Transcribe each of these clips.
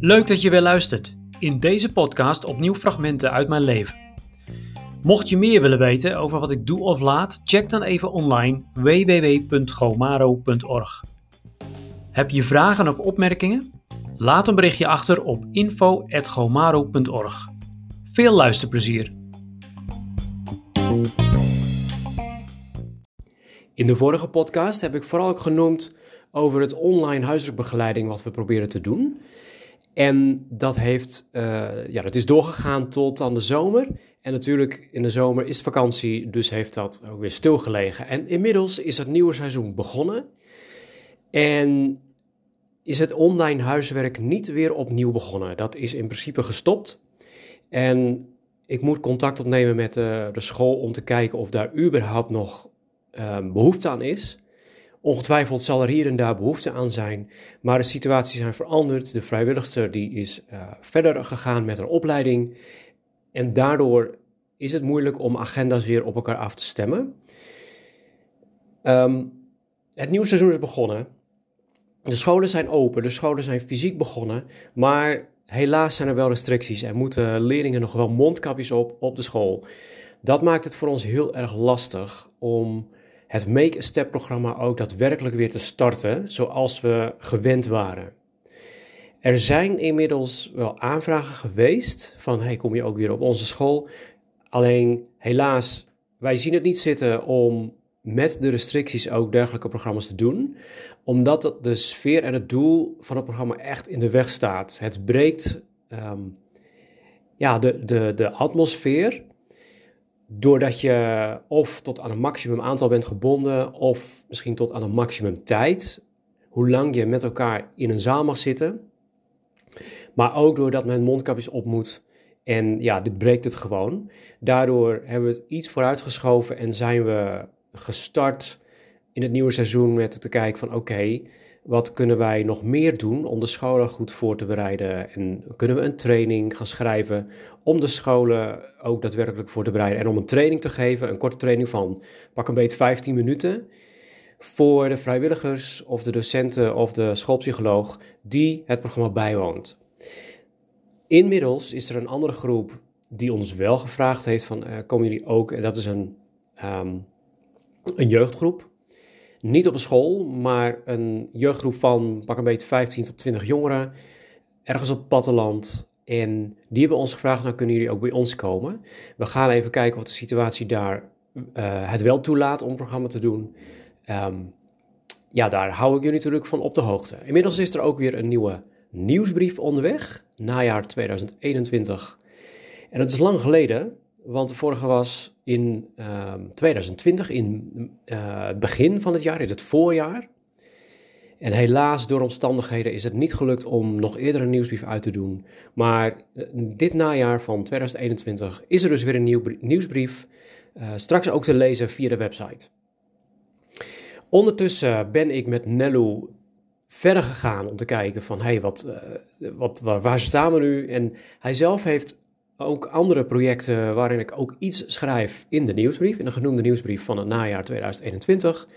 Leuk dat je weer luistert. In deze podcast opnieuw fragmenten uit mijn leven. Mocht je meer willen weten over wat ik doe of laat, check dan even online www.gomaro.org. Heb je vragen of opmerkingen? Laat een berichtje achter op info.gomaro.org. Veel luisterplezier! In de vorige podcast heb ik vooral ook genoemd over het online huiswerkbegeleiding wat we proberen te doen. En dat, heeft, uh, ja, dat is doorgegaan tot aan de zomer. En natuurlijk in de zomer is vakantie, dus heeft dat ook weer stilgelegen. En inmiddels is het nieuwe seizoen begonnen. En is het online huiswerk niet weer opnieuw begonnen. Dat is in principe gestopt. En ik moet contact opnemen met de, de school om te kijken of daar überhaupt nog uh, behoefte aan is. Ongetwijfeld zal er hier en daar behoefte aan zijn, maar de situaties zijn veranderd. De vrijwilligster die is uh, verder gegaan met haar opleiding en daardoor is het moeilijk om agenda's weer op elkaar af te stemmen. Um, het nieuwe seizoen is begonnen. De scholen zijn open, de scholen zijn fysiek begonnen, maar helaas zijn er wel restricties en moeten leerlingen nog wel mondkapjes op op de school. Dat maakt het voor ons heel erg lastig om het Make a Step programma ook daadwerkelijk weer te starten zoals we gewend waren. Er zijn inmiddels wel aanvragen geweest van hey, kom je ook weer op onze school? Alleen helaas, wij zien het niet zitten om met de restricties ook dergelijke programma's te doen, omdat de sfeer en het doel van het programma echt in de weg staat. Het breekt um, ja, de, de, de atmosfeer doordat je of tot aan een maximum aantal bent gebonden, of misschien tot aan een maximum tijd, hoe lang je met elkaar in een zaal mag zitten. Maar ook doordat men mondkapjes op moet. En ja, dit breekt het gewoon. Daardoor hebben we het iets vooruitgeschoven en zijn we gestart in het nieuwe seizoen met te kijken van oké, wat kunnen wij nog meer doen om de scholen goed voor te bereiden? En kunnen we een training gaan schrijven om de scholen ook daadwerkelijk voor te bereiden? En om een training te geven, een korte training van pak een beetje 15 minuten voor de vrijwilligers of de docenten of de schoolpsycholoog die het programma bijwoont. Inmiddels is er een andere groep die ons wel gevraagd heeft van uh, komen jullie ook, en dat is een, um, een jeugdgroep niet op een school, maar een jeugdgroep van pak een beetje 15 tot 20 jongeren, ergens op het platteland. En die hebben ons gevraagd, nou kunnen jullie ook bij ons komen. We gaan even kijken of de situatie daar uh, het wel toelaat om een programma te doen. Um, ja, daar hou ik jullie natuurlijk van op de hoogte. Inmiddels is er ook weer een nieuwe nieuwsbrief onderweg, najaar 2021. En dat is lang geleden, want de vorige was in uh, ehm, 2020, in uh, het begin van het jaar, in het voorjaar. En helaas, door omstandigheden is het niet gelukt om nog eerder een nieuwsbrief uit te doen. Maar uh, dit najaar van 2021 is er dus weer een nieuw nieuwsbrief. Uh, straks ook te lezen via de website. Ondertussen ben ik met Nello verder gegaan om te kijken van, hey, wat, wat, waar, waar staan we nu? En hij zelf heeft ook andere projecten waarin ik ook iets schrijf in de nieuwsbrief, in de genoemde nieuwsbrief van het najaar 2021.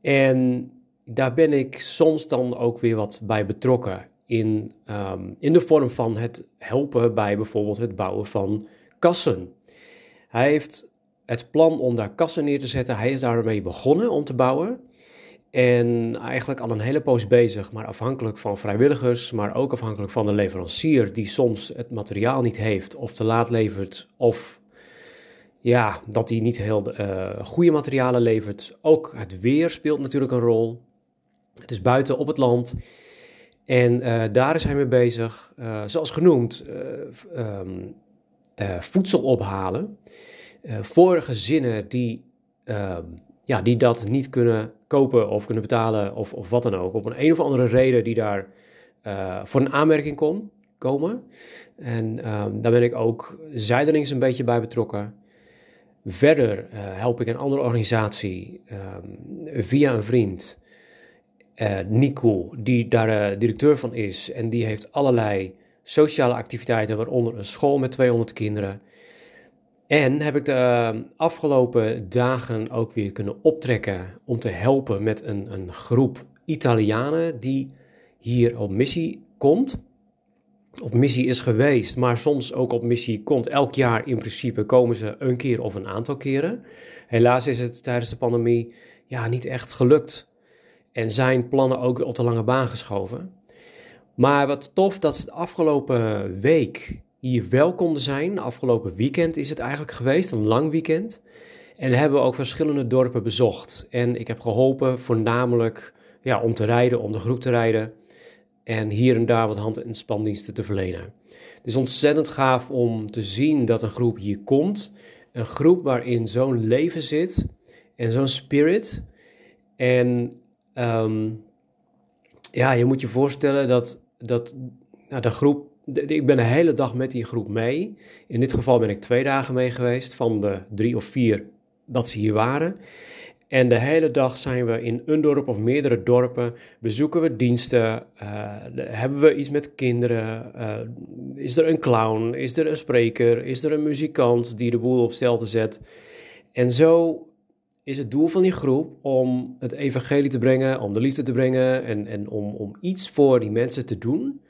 En daar ben ik soms dan ook weer wat bij betrokken in, um, in de vorm van het helpen bij bijvoorbeeld het bouwen van kassen. Hij heeft het plan om daar kassen neer te zetten. Hij is daarmee begonnen om te bouwen. En eigenlijk al een hele poos bezig, maar afhankelijk van vrijwilligers, maar ook afhankelijk van de leverancier die soms het materiaal niet heeft of te laat levert of ja, dat hij niet heel uh, goede materialen levert. Ook het weer speelt natuurlijk een rol. Het is buiten op het land. En uh, daar is hij mee bezig. Uh, zoals genoemd, um, voedsel ophalen. voor gezinnen die, ehm, ja, die dat niet kunnen kopen of kunnen betalen of, of wat dan ook. Op een, een of andere reden die daar uh, voor een aanmerking komen. En um, daar ben ik ook zijdelings een beetje bij betrokken. Verder uh, help ik een andere organisatie um, via een vriend, uh, Nico, die daar directeur van is. En die heeft allerlei sociale activiteiten, waaronder een school met 200 kinderen. En heb ik de ehm, afgelopen dagen ook weer kunnen optrekken om te helpen met een, een groep Italiane die hier op missie komt. Of missie is geweest, maar soms ook op missie komt. Elk jaar in principe komen ze een keer of een aantal keren. Helaas is het tijdens de pandemie ja, niet echt gelukt. En zijn plannen ook op de lange baan geschoven. Maar wat tof dat ze de afgelopen week hier wel konden zijn. Afgelopen weekend is het eigenlijk geweest, een lang weekend. En hebben we ook verschillende dorpen bezocht. En ik heb geholpen voornamelijk ja, om te rijden, om de groep te rijden. En hier en daar wat hand- en spandiensten te verlenen. Het is ontzettend gaaf om te zien dat een groep hier komt. Een groep waarin zo'n leven zit en zo'n spirit. En ehm, ja, je moet je voorstellen dat, dat de groep. Ik ben de hele dag met die groep mee. In dit geval ben ik twee dagen mee geweest van de drie of vier dat ze hier waren. En de hele dag zijn we in een dorp of meerdere dorpen, bezoeken we diensten, uh, hebben we iets met kinderen, uh, is er een clown, is er een spreker, is er een muzikant die de boel op stelte zet. En zo is het doel van die groep om het evangelie te brengen, om de liefde te brengen en, en om, om iets voor die mensen te doen.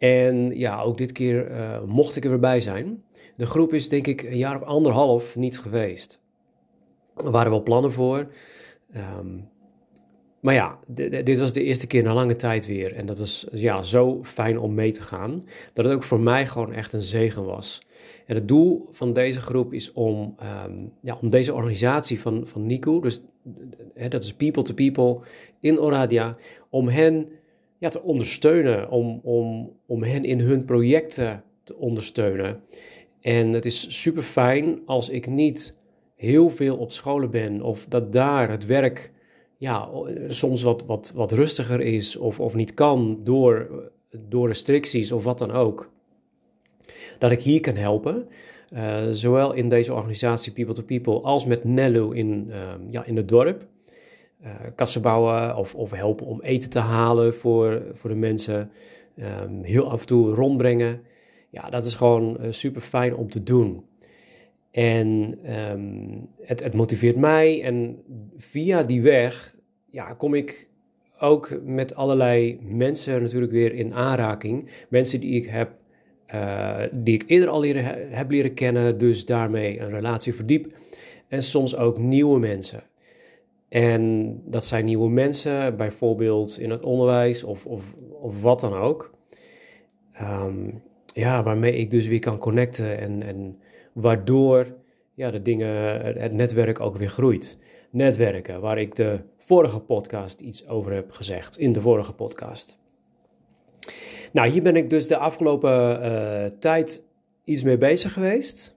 En ja, ook dit keer uh, mocht ik er weer bij zijn. De groep is denk ik een jaar of anderhalf niet geweest. Er waren wel plannen voor. Um, maar ja, dit was de eerste keer na lange tijd weer. En dat was ja, zo fijn om mee te gaan. Dat het ook voor mij gewoon echt een zegen was. En het doel van deze groep is om, um, ja, om deze organisatie van, van Nico, dus dat is People to People in Oradia, om hen ja, te ondersteunen, om, om, om hen in hun projecten te ondersteunen. En het is super fijn als ik niet heel veel op scholen ben of dat daar het werk ja, soms wat, wat, wat rustiger is of, of niet kan door, door restricties of wat dan ook. Dat ik hier kan helpen. Uh, zowel in deze organisatie People to People als met Nello in, uh, ja, in het dorp. Uh, kassen bouwen of, of helpen om eten te halen voor, voor de mensen. Um, heel af en toe rondbrengen. Ja, dat is gewoon super fijn om te doen. En um, het, het motiveert mij. En via die weg ja, kom ik ook met allerlei mensen natuurlijk weer in aanraking. Mensen die ik heb, uh, die ik eerder al heb leren kennen, dus daarmee een relatie verdiep. En soms ook nieuwe mensen. En dat zijn nieuwe mensen, bijvoorbeeld in het onderwijs of, of, of wat dan ook. Um, ja, waarmee ik dus weer kan connecten en, en waardoor ja, de dingen, het netwerk ook weer groeit. Netwerken, waar ik de vorige podcast iets over heb gezegd, in de vorige podcast. Nou, hier ben ik dus de afgelopen uh, tijd iets mee bezig geweest.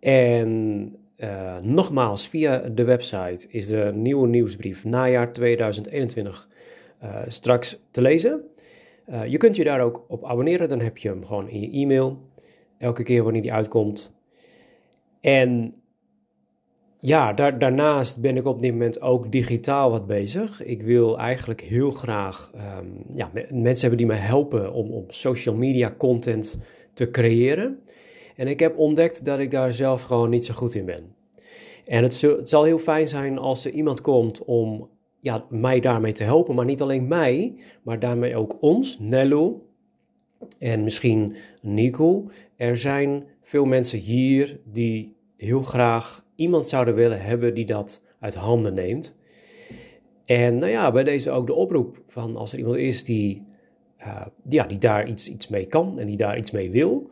En uh, nogmaals, via de website is de nieuwe nieuwsbrief najaar 2021 uh, straks te lezen. je kunt je daar ook op abonneren, dan heb je hem gewoon in je e-mail. Elke keer wanneer die uitkomt, en ja, daar, daarnaast ben ik op dit moment ook digitaal wat bezig. Ik wil eigenlijk heel graag um, ja, mensen hebben die me helpen om, om social media content te creëren. En ik heb ontdekt dat ik daar zelf gewoon niet zo goed in ben. En het, het zal heel fijn zijn als er iemand komt om ja, mij daarmee te helpen. Maar niet alleen mij, maar daarmee ook ons, Nello en misschien Nico. Er zijn veel mensen hier die heel graag iemand zouden willen hebben die dat uit handen neemt. En nou ja, bij deze ook de oproep van als er iemand is die, uh, ja, die daar iets, iets mee kan en die daar iets mee wil.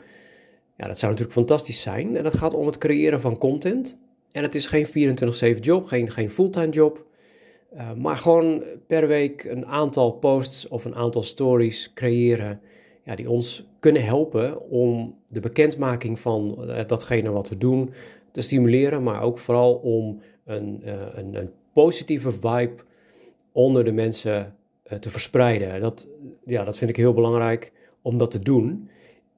Ja, dat zou natuurlijk fantastisch zijn. En dat gaat om het creëren van content. En het is geen 24-7 job, geen, geen fulltime job. Uh, maar gewoon per week een aantal posts of een aantal stories creëren ja, die ons kunnen helpen om de bekendmaking van eh, datgene wat we doen te stimuleren, maar ook vooral om een, uh, een, een, positieve vibe onder de mensen te verspreiden. Dat, ja, dat vind ik heel belangrijk om dat te doen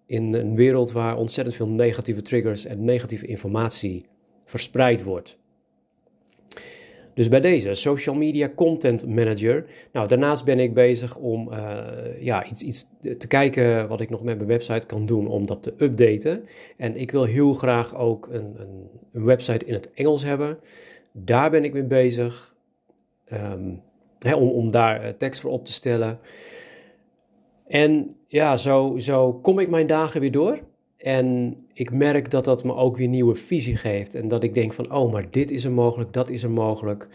in een wereld waar ontzettend veel negatieve triggers en negatieve informatie verspreid wordt. Dus bij deze, social media content manager. Nou, daarnaast ben ik bezig om uh, ja, iets, iets te kijken wat ik nog met mijn website kan doen om dat te updaten. En ik wil heel graag ook een, een, een website in het Engels hebben. Daar ben ik mee bezig. Hè, om, om daar tekst voor op te stellen. En ja, zo, kom ik mijn dagen weer door. En ik merk dat dat me ook weer nieuwe visie geeft. En dat ik denk van, oh, maar dit is er mogelijk, dat is er mogelijk.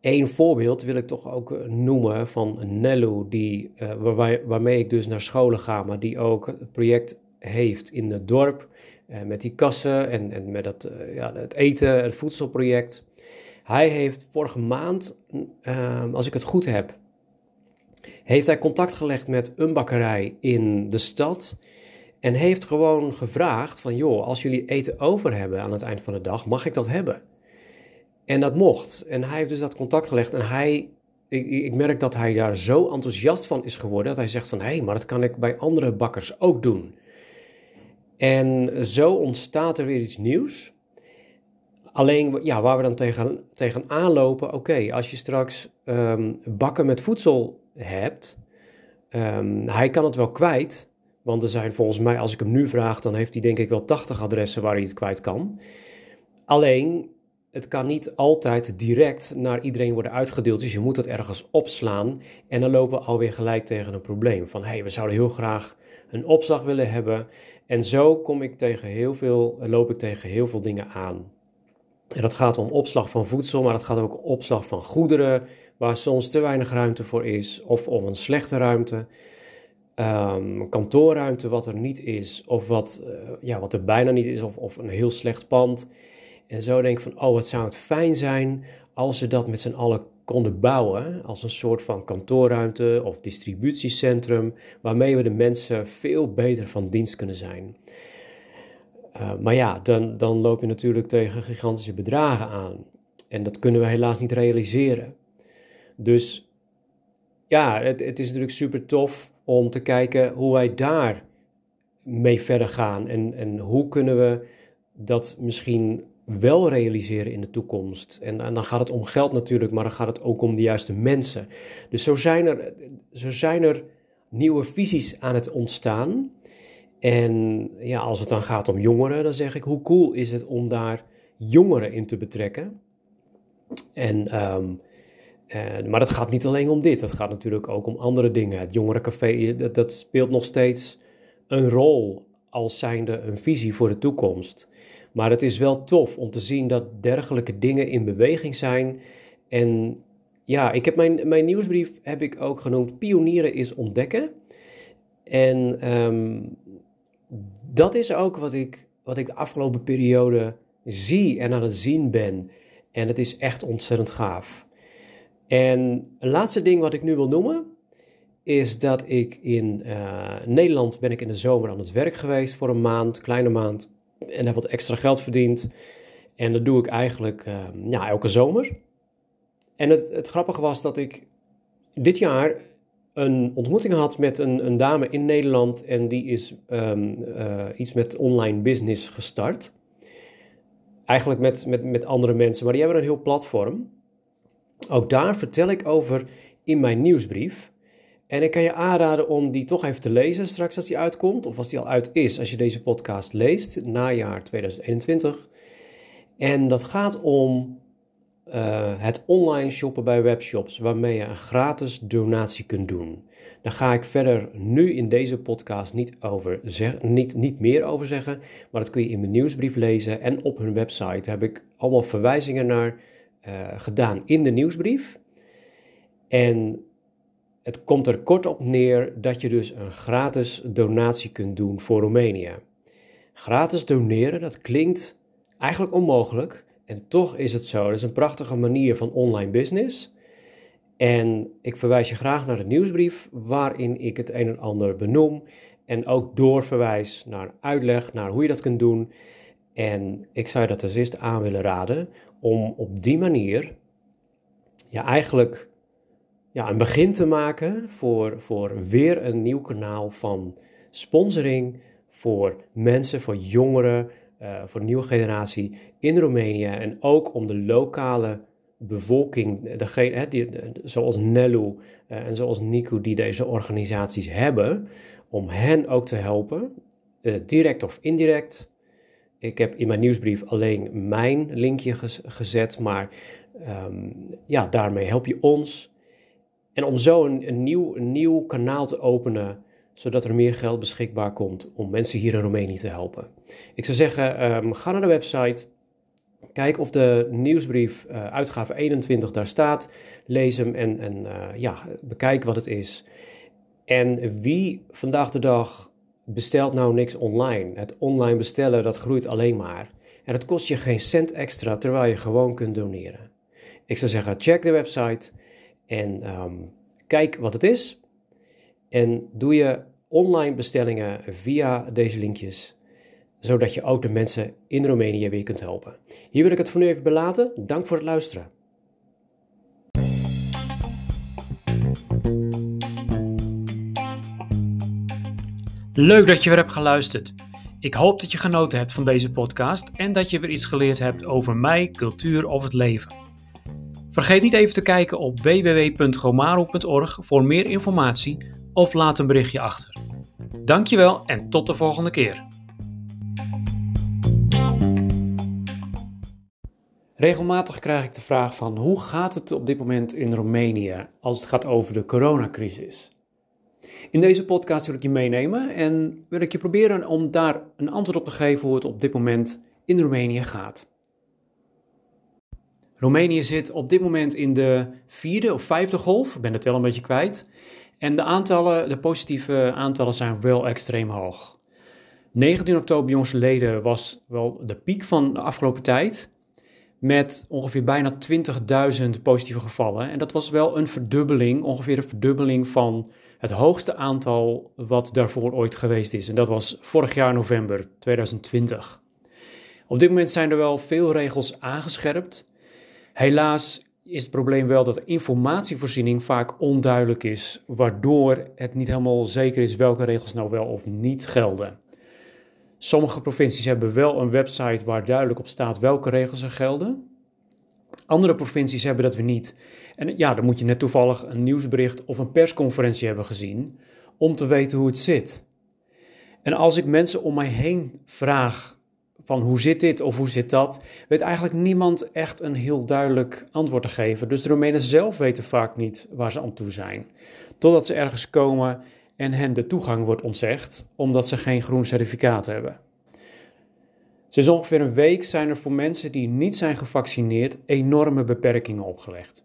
Eén voorbeeld wil ik toch ook eh, noemen van Nello, die, waar, waarmee ik dus naar scholen ga, maar die ook het project heeft in het dorp. Uh, met die kassen en, en met het, ja, het eten, het voedselproject. Hij heeft vorige maand, als ik het goed heb, heeft hij contact gelegd met een bakkerij in de stad. En heeft gewoon gevraagd van, joh, als jullie eten over hebben aan het eind van de dag, mag ik dat hebben? En dat mocht. En hij heeft dus dat contact gelegd en hij, ik, ik merk dat hij daar zo enthousiast van is geworden, dat hij zegt van, hé, hey, maar dat kan ik bij andere bakkers ook doen. En zo ontstaat er weer iets nieuws. Alleen, ja, waar we dan tegen, tegen aanlopen, oké, als je straks um, bakken met voedsel hebt, um, hij kan het wel kwijt, want er zijn volgens mij, als ik hem nu vraag, dan heeft hij denk ik wel 80 adressen waar hij het kwijt kan. Alleen, het kan niet altijd direct naar iedereen worden uitgedeeld. Dus je moet het ergens opslaan. En dan lopen we alweer gelijk tegen een probleem. Van hé, hey, we zouden heel graag een opslag willen hebben. En zo kom ik tegen heel veel, loop ik tegen heel veel dingen aan. En dat gaat om opslag van voedsel, maar dat gaat ook om opslag van goederen, waar soms te weinig ruimte voor is, of, of een slechte ruimte. Um, kantoorruimte wat er niet is, of wat, uh, ja, wat er bijna niet is, of, of een heel slecht pand. En zo denk ik van, oh, wat zou het fijn zijn als ze dat met z'n allen konden bouwen als een soort van kantoorruimte of distributiecentrum, waarmee we de mensen veel beter van dienst kunnen zijn. Uh, maar ja, dan, dan loop je natuurlijk tegen gigantische bedragen aan. En dat kunnen we helaas niet realiseren. Dus ja, het, het is natuurlijk super tof om te kijken hoe wij daar mee verder gaan. En, en hoe kunnen we dat misschien wel realiseren in de toekomst. En, dan gaat het om geld natuurlijk, maar dan gaat het ook om de juiste mensen. Dus zo zijn er, zo zijn er nieuwe visies aan het ontstaan. En ja, als het dan gaat om jongeren, dan zeg ik, hoe cool is het om daar jongeren in te betrekken? En, um, maar het gaat niet alleen om dit, het gaat natuurlijk ook om andere dingen. Het jongerencafé, dat, dat speelt nog steeds een rol als zijnde een visie voor de toekomst. Maar het is wel tof om te zien dat dergelijke dingen in beweging zijn. En ja, ik heb mijn, mijn nieuwsbrief heb ik ook genoemd Pionieren is ontdekken. En um, dat is ook wat ik, wat ik de afgelopen periode zie en aan het zien ben. En het is echt ontzettend gaaf. En een laatste ding wat ik nu wil noemen, is dat ik in uh, Nederland ben ik in de zomer aan het werk geweest voor een maand, kleine maand en heb wat extra geld verdiend. En dat doe ik eigenlijk uh, ja, elke zomer. En het, het grappige was dat ik dit jaar een ontmoeting had met een, een dame in Nederland. En die is um, uh, iets met online business gestart. Eigenlijk met, met, met andere mensen, maar die hebben een heel platform. Ook daar vertel ik over in mijn nieuwsbrief. En ik kan je aanraden om die toch even te lezen straks als die uitkomt, of als die al uit is, als je deze podcast leest, najaar 2021. En dat gaat om uh, het online shoppen bij webshops, waarmee je een gratis donatie kunt doen. Daar ga ik verder nu in deze podcast niet, over zeg, niet, niet meer over zeggen, maar dat kun je in mijn nieuwsbrief lezen. En op hun website heb ik allemaal verwijzingen naar gedaan in de nieuwsbrief. En het komt er kort op neer dat je dus een gratis donatie kunt doen voor Roemenië. Gratis doneren, dat klinkt eigenlijk onmogelijk. En toch is het zo. Dat is een prachtige manier van online business. En ik verwijs je graag naar de nieuwsbrief, waarin ik het een en ander benoem. En ook doorverwijs naar uitleg, naar hoe je dat kunt doen. En ik zou je dat als eerste aan willen raden om op die manier ja, eigenlijk ja, een begin te maken voor, voor weer een nieuw kanaal van sponsoring voor mensen, voor jongeren, uh, voor de nieuwe generatie in Roemenië. En ook om de lokale bevolking, degene, hè, zoals Nellu uh, en zoals Nico, die deze organisaties hebben, om hen ook te helpen, uh, direct of indirect. Ik heb in mijn nieuwsbrief alleen mijn linkje gezet, maar um, ja, daarmee help je ons En om zo een, nieuw, nieuw kanaal te openen, zodat er meer geld beschikbaar komt om mensen hier in Roemenië te helpen. Ik zou zeggen, ehm, ga naar de website, kijk of de nieuwsbrief uh, uitgave 21 daar staat, lees hem en, en uh, ja, bekijk wat het is. En wie vandaag de dag bestelt nou niks online? Het online bestellen, dat groeit alleen maar. En het kost je geen cent extra, terwijl je gewoon kunt doneren. Ik zou zeggen, check de website en um, kijk wat het is. En doe je online bestellingen via deze linkjes, zodat je ook de mensen in Roemenië weer kunt helpen. Hier wil ik het voor nu even belaten. Dank voor het luisteren. Leuk dat je weer hebt geluisterd. Ik hoop dat je genoten hebt van deze podcast en dat je weer iets geleerd hebt over mij, cultuur of het leven. Vergeet niet even te kijken op www.romaro.org voor meer informatie of laat een berichtje achter. Dankjewel en tot de volgende keer. Regelmatig krijg ik de vraag van hoe gaat het op dit moment in Roemenië als het gaat over de coronacrisis? In deze podcast wil ik je meenemen en wil ik je proberen om daar een antwoord op te geven hoe het op dit moment in Roemenië gaat. Roemenië zit op dit moment in de vierde of vijfde golf, ik ben het wel een beetje kwijt. En de aantallen, de positieve aantallen zijn wel extreem hoog. 19 oktober jongsleden was wel de piek van de afgelopen tijd. Met ongeveer bijna 20.000 positieve gevallen. En dat was wel een verdubbeling, ongeveer een verdubbeling van het hoogste aantal wat daarvoor ooit geweest is. En dat was vorig jaar november 2020. Op dit moment zijn er wel veel regels aangescherpt. Helaas is het probleem wel dat informatievoorziening vaak onduidelijk is, waardoor het niet helemaal zeker is welke regels nou wel of niet gelden. Sommige provincies hebben wel een website waar duidelijk op staat welke regels er gelden. Andere provincies hebben dat weer niet. En ja, dan moet je net toevallig een nieuwsbericht of een persconferentie hebben gezien om te weten hoe het zit. En als ik mensen om mij heen vraag van hoe zit dit of hoe zit dat, weet eigenlijk niemand echt een heel duidelijk antwoord te geven. Dus de Romeinen zelf weten vaak niet waar ze aan toe zijn. Totdat ze ergens komen en hen de toegang wordt ontzegd, omdat ze geen groen certificaat hebben. Sinds ongeveer een week zijn er voor mensen die niet zijn gevaccineerd enorme beperkingen opgelegd.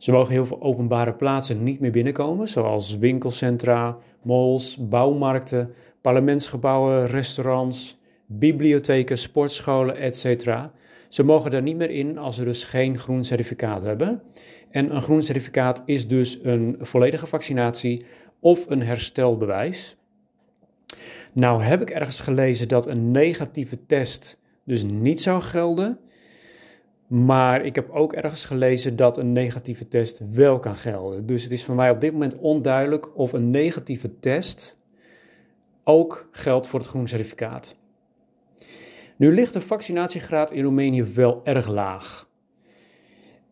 Ze mogen heel veel openbare plaatsen niet meer binnenkomen, zoals winkelcentra, malls, bouwmarkten, parlementsgebouwen, restaurants, bibliotheken, sportscholen, etc. Ze mogen daar niet meer in als ze dus geen groen certificaat hebben. En een groen certificaat is dus een volledige vaccinatie of een herstelbewijs. Nou heb ik ergens gelezen dat een negatieve test dus niet zou gelden. Maar ik heb ook ergens gelezen dat een negatieve test wel kan gelden. Dus het is voor mij op dit moment onduidelijk of een negatieve test ook geldt voor het groen certificaat. Nu ligt de vaccinatiegraad in Roemenië wel erg laag.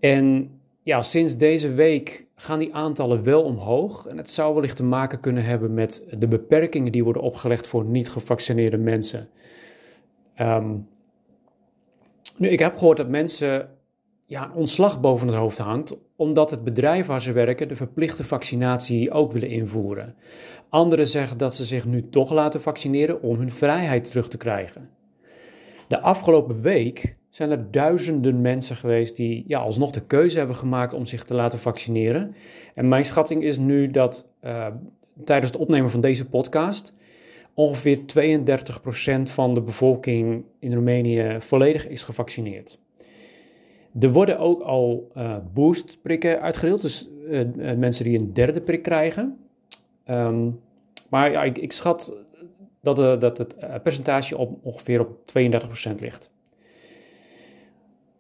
En ja, sinds deze week gaan die aantallen wel omhoog. En het zou wellicht te maken kunnen hebben met de beperkingen die worden opgelegd voor niet gevaccineerde mensen. Um, nu, ik heb gehoord dat mensen ja, ontslag boven het hoofd hangt, omdat het bedrijf waar ze werken de verplichte vaccinatie ook willen invoeren. Anderen zeggen dat ze zich nu toch laten vaccineren om hun vrijheid terug te krijgen. De afgelopen week zijn er duizenden mensen geweest die ja, alsnog de keuze hebben gemaakt om zich te laten vaccineren. En mijn schatting is nu dat uh, tijdens het opnemen van deze podcast ongeveer 32% van de bevolking in Roemenië volledig is gevaccineerd. Er worden ook al uh, boostprikken uitgedeeld, dus uh, mensen die een derde prik krijgen. Um, maar ja, ik, ik schat dat, dat het percentage op ongeveer op 32% ligt.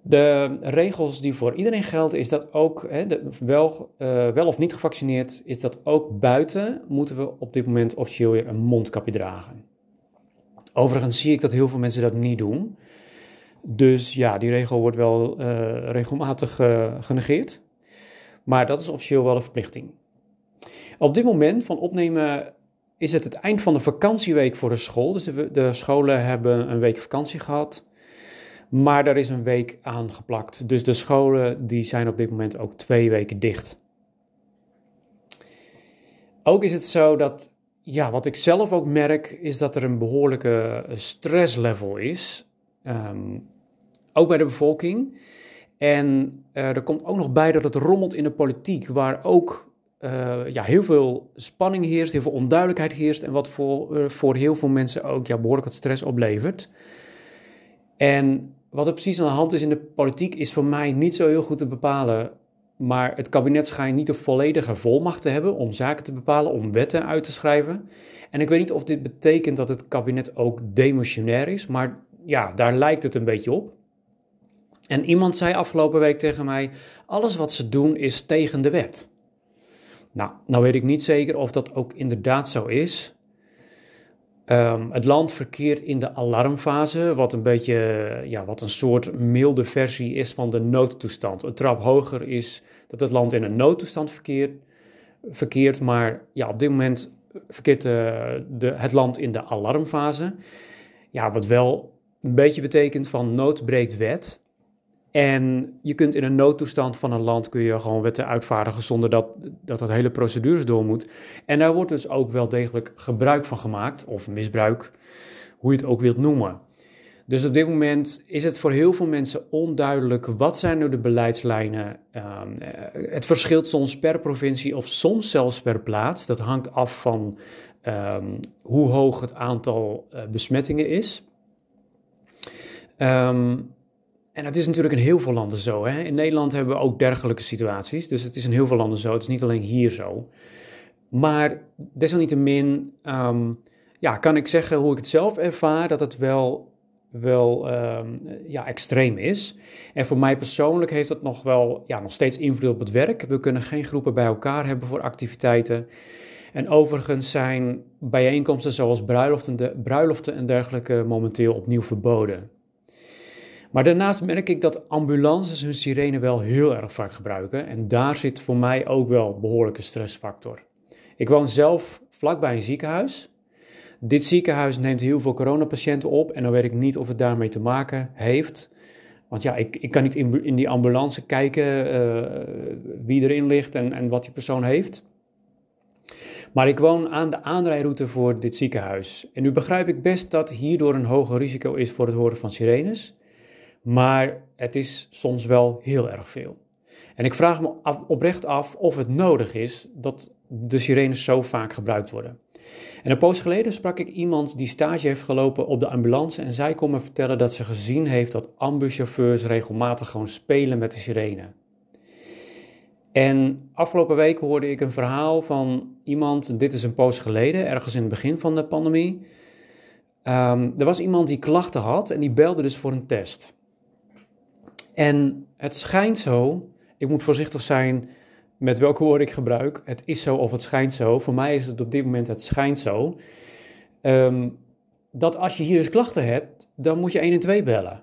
De regels die voor iedereen gelden, is dat ook, hè, wel, uh, wel of niet gevaccineerd, is dat ook buiten moeten we op dit moment officieel weer een mondkapje dragen. Overigens zie ik dat heel veel mensen dat niet doen. Dus ja, die regel wordt wel uh, regelmatig uh, genegeerd. Maar dat is officieel wel een verplichting. Op dit moment van opnemen is het het eind van de vakantieweek voor de school. Dus de scholen hebben een week vakantie gehad. Maar daar is een week aan geplakt. Dus de scholen die zijn op dit moment ook twee weken dicht. Ook is het zo dat, ja, wat ik zelf ook merk, is dat er een behoorlijke stresslevel is. Ehm, ook bij de bevolking. En uh, er komt ook nog bij dat het rommelt in de politiek, waar ook uh, ja, heel veel spanning heerst, heel veel onduidelijkheid heerst en wat voor, uh, voor heel veel mensen ook ja, behoorlijk wat stress oplevert. En wat er precies aan de hand is in de politiek is voor mij niet zo heel goed te bepalen. Maar het kabinet schijnt niet de volledige volmacht te hebben om zaken te bepalen, om wetten uit te schrijven. En ik weet niet of dit betekent dat het kabinet ook demissionair is, maar ja, daar lijkt het een beetje op. En iemand zei afgelopen week tegen mij: alles wat ze doen is tegen de wet. Nou, nou weet ik niet zeker of dat ook inderdaad zo is. Um, het land verkeert in de alarmfase, wat een beetje, ja, wat een soort milde versie is van de noodtoestand. Een trap hoger is dat het land in een noodtoestand verkeert, verkeert maar ja, op dit moment verkeert de, de, het land in de alarmfase. Ja, wat wel een beetje betekent van nood breekt wet. En je kunt in een noodtoestand van een land kun je gewoon wetten uitvaardigen zonder dat dat, dat hele procedures door moet. En daar wordt dus ook wel degelijk gebruik van gemaakt, of misbruik, hoe je het ook wilt noemen. Dus op dit moment is het voor heel veel mensen onduidelijk wat zijn nu de beleidslijnen. Um, het verschilt soms per provincie of soms zelfs per plaats. Dat hangt af van um, hoe hoog het aantal uh, besmettingen is. Um, en dat is natuurlijk in heel veel landen zo. Hè? In Nederland hebben we ook dergelijke situaties. Dus het is in heel veel landen zo. Het is niet alleen hier zo. Maar desalniettemin um, ja, kan ik zeggen hoe ik het zelf ervaar, dat het wel, wel um, ja, extreem is. En voor mij persoonlijk heeft dat nog wel ja, nog steeds invloed op het werk. We kunnen geen groepen bij elkaar hebben voor activiteiten. En overigens zijn bijeenkomsten zoals bruiloften, de, bruiloften en dergelijke momenteel opnieuw verboden. Maar daarnaast merk ik dat ambulances hun sirene wel heel erg vaak gebruiken. En daar zit voor mij ook wel behoorlijke stressfactor. Ik woon zelf vlakbij een ziekenhuis. Dit ziekenhuis neemt heel veel coronapatiënten op. En dan weet ik niet of het daarmee te maken heeft. Want ja, ik, ik kan niet in, in die ambulance kijken uh, wie erin ligt en, en wat die persoon heeft. Maar ik woon aan de aanrijroute voor dit ziekenhuis. En nu begrijp ik best dat hierdoor een hoger risico is voor het horen van sirenes. Maar het is soms wel heel erg veel. En ik vraag me oprecht af of het nodig is dat de sirenes zo vaak gebruikt worden. En een poos geleden sprak ik iemand die stage heeft gelopen op de ambulance en zij kon me vertellen dat ze gezien heeft dat ambuschauffeurs regelmatig gewoon spelen met de sirene. En afgelopen week hoorde ik een verhaal van iemand, dit is een poos geleden, ergens in het begin van de pandemie. Um, er was iemand die klachten had en die belde dus voor een test. En het schijnt zo, ik moet voorzichtig zijn met welke woorden ik gebruik. Het is zo of het schijnt zo. Voor mij is het op dit moment het schijnt zo. Um, dat als je hier dus klachten hebt, dan moet je 1 en 2 bellen.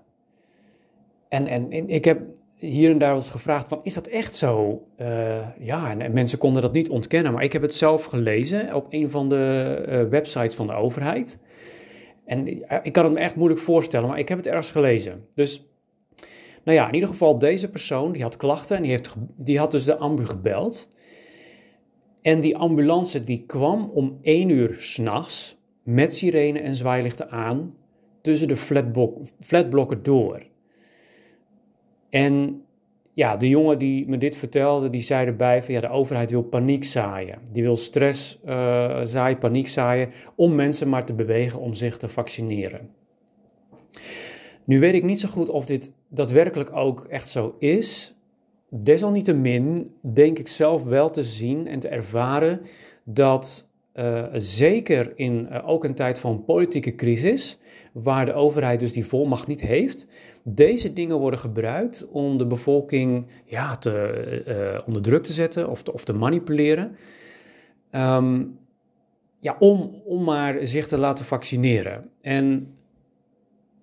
En, en, en ik heb hier en daar wat gevraagd van, is dat echt zo? Uh, ja, en, en, mensen konden dat niet ontkennen, maar ik heb het zelf gelezen op een van de uh, websites van de overheid. En ik kan het me echt moeilijk voorstellen, maar ik heb het ergens gelezen. Dus nou ja, in ieder geval deze persoon, die had klachten en die, heeft, die had dus de ambu gebeld. En die ambulance die kwam om één uur s'nachts met sirene en zwaailichten aan tussen de flatblok, flatblokken door. En ja, de jongen die me dit vertelde, die zei erbij van ja, de overheid wil paniek zaaien. Die wil stress uh, zaaien, paniek zaaien, om mensen maar te bewegen om zich te vaccineren. Nu weet ik niet zo goed of dit daadwerkelijk ook echt zo is. Desalniettemin denk ik zelf wel te zien en te ervaren dat uh, zeker in uh, ook een tijd van politieke crisis, waar de overheid dus die volmacht niet heeft, deze dingen worden gebruikt om de bevolking ja, te, uh, onder druk te zetten of te, of te manipuleren. Um, ja, om, om maar zich te laten vaccineren. En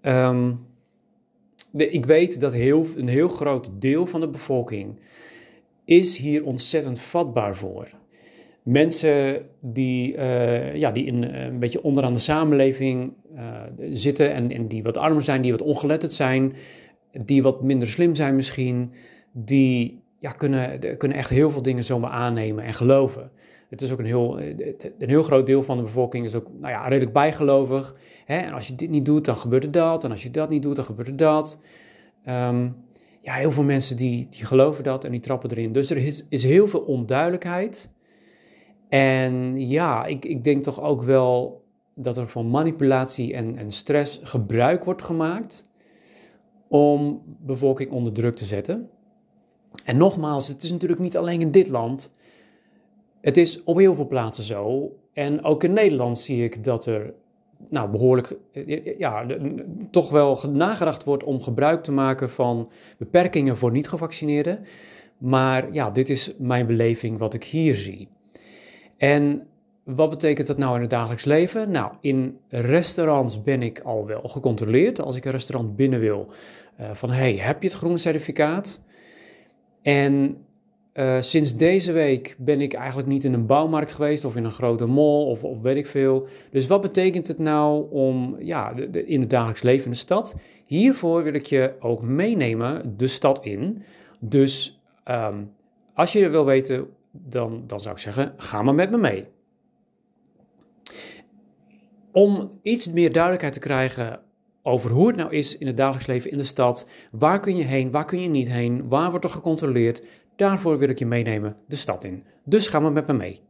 de, ik weet dat heel, een heel groot deel van de bevolking is hier ontzettend vatbaar voor. Mensen die, uh, ja, die in, een beetje onderaan de samenleving uh, zitten en, en die wat armer zijn, die wat ongeletterd zijn, die wat minder slim zijn misschien, die ja, kunnen, kunnen echt heel veel dingen zomaar aannemen en geloven. Het is ook een heel, een heel groot deel van de bevolking is ook nou ja, redelijk bijgelovig. En als je dit niet doet, dan gebeurt er dat. En als je dat niet doet, dan gebeurt er dat. Ehm, ja, heel veel mensen die, die geloven dat en die trappen erin. Dus er is, is heel veel onduidelijkheid. En ja, ik, ik denk toch ook wel dat er van manipulatie en, en stress gebruik wordt gemaakt om bevolking onder druk te zetten. En nogmaals, het is natuurlijk niet alleen in dit land. Het is op heel veel plaatsen zo. En ook in Nederland zie ik dat er nou, behoorlijk, ja, toch wel nagedacht wordt om gebruik te maken van beperkingen voor niet-gevaccineerden. Maar ja, dit is mijn beleving wat ik hier zie. En wat betekent dat nou in het dagelijks leven? Nou, in restaurants ben ik al wel gecontroleerd. Als ik een restaurant binnen wil, uh, van hey, heb je het groene certificaat? En uh, sinds deze week ben ik eigenlijk niet in een bouwmarkt geweest of in een grote mall of, of weet ik veel. Dus wat betekent het nou om ja, in het dagelijks leven in de stad? Hiervoor wil ik je ook meenemen de stad in. Dus um, als je wil weten, dan, dan zou ik zeggen, ga maar met me mee. Om iets meer duidelijkheid te krijgen over hoe het nou is in het dagelijks leven in de stad. Waar kun je heen, waar kun je niet heen, waar wordt er gecontroleerd? Daarvoor wil ik je meenemen de stad in. Dus ga maar met me mee.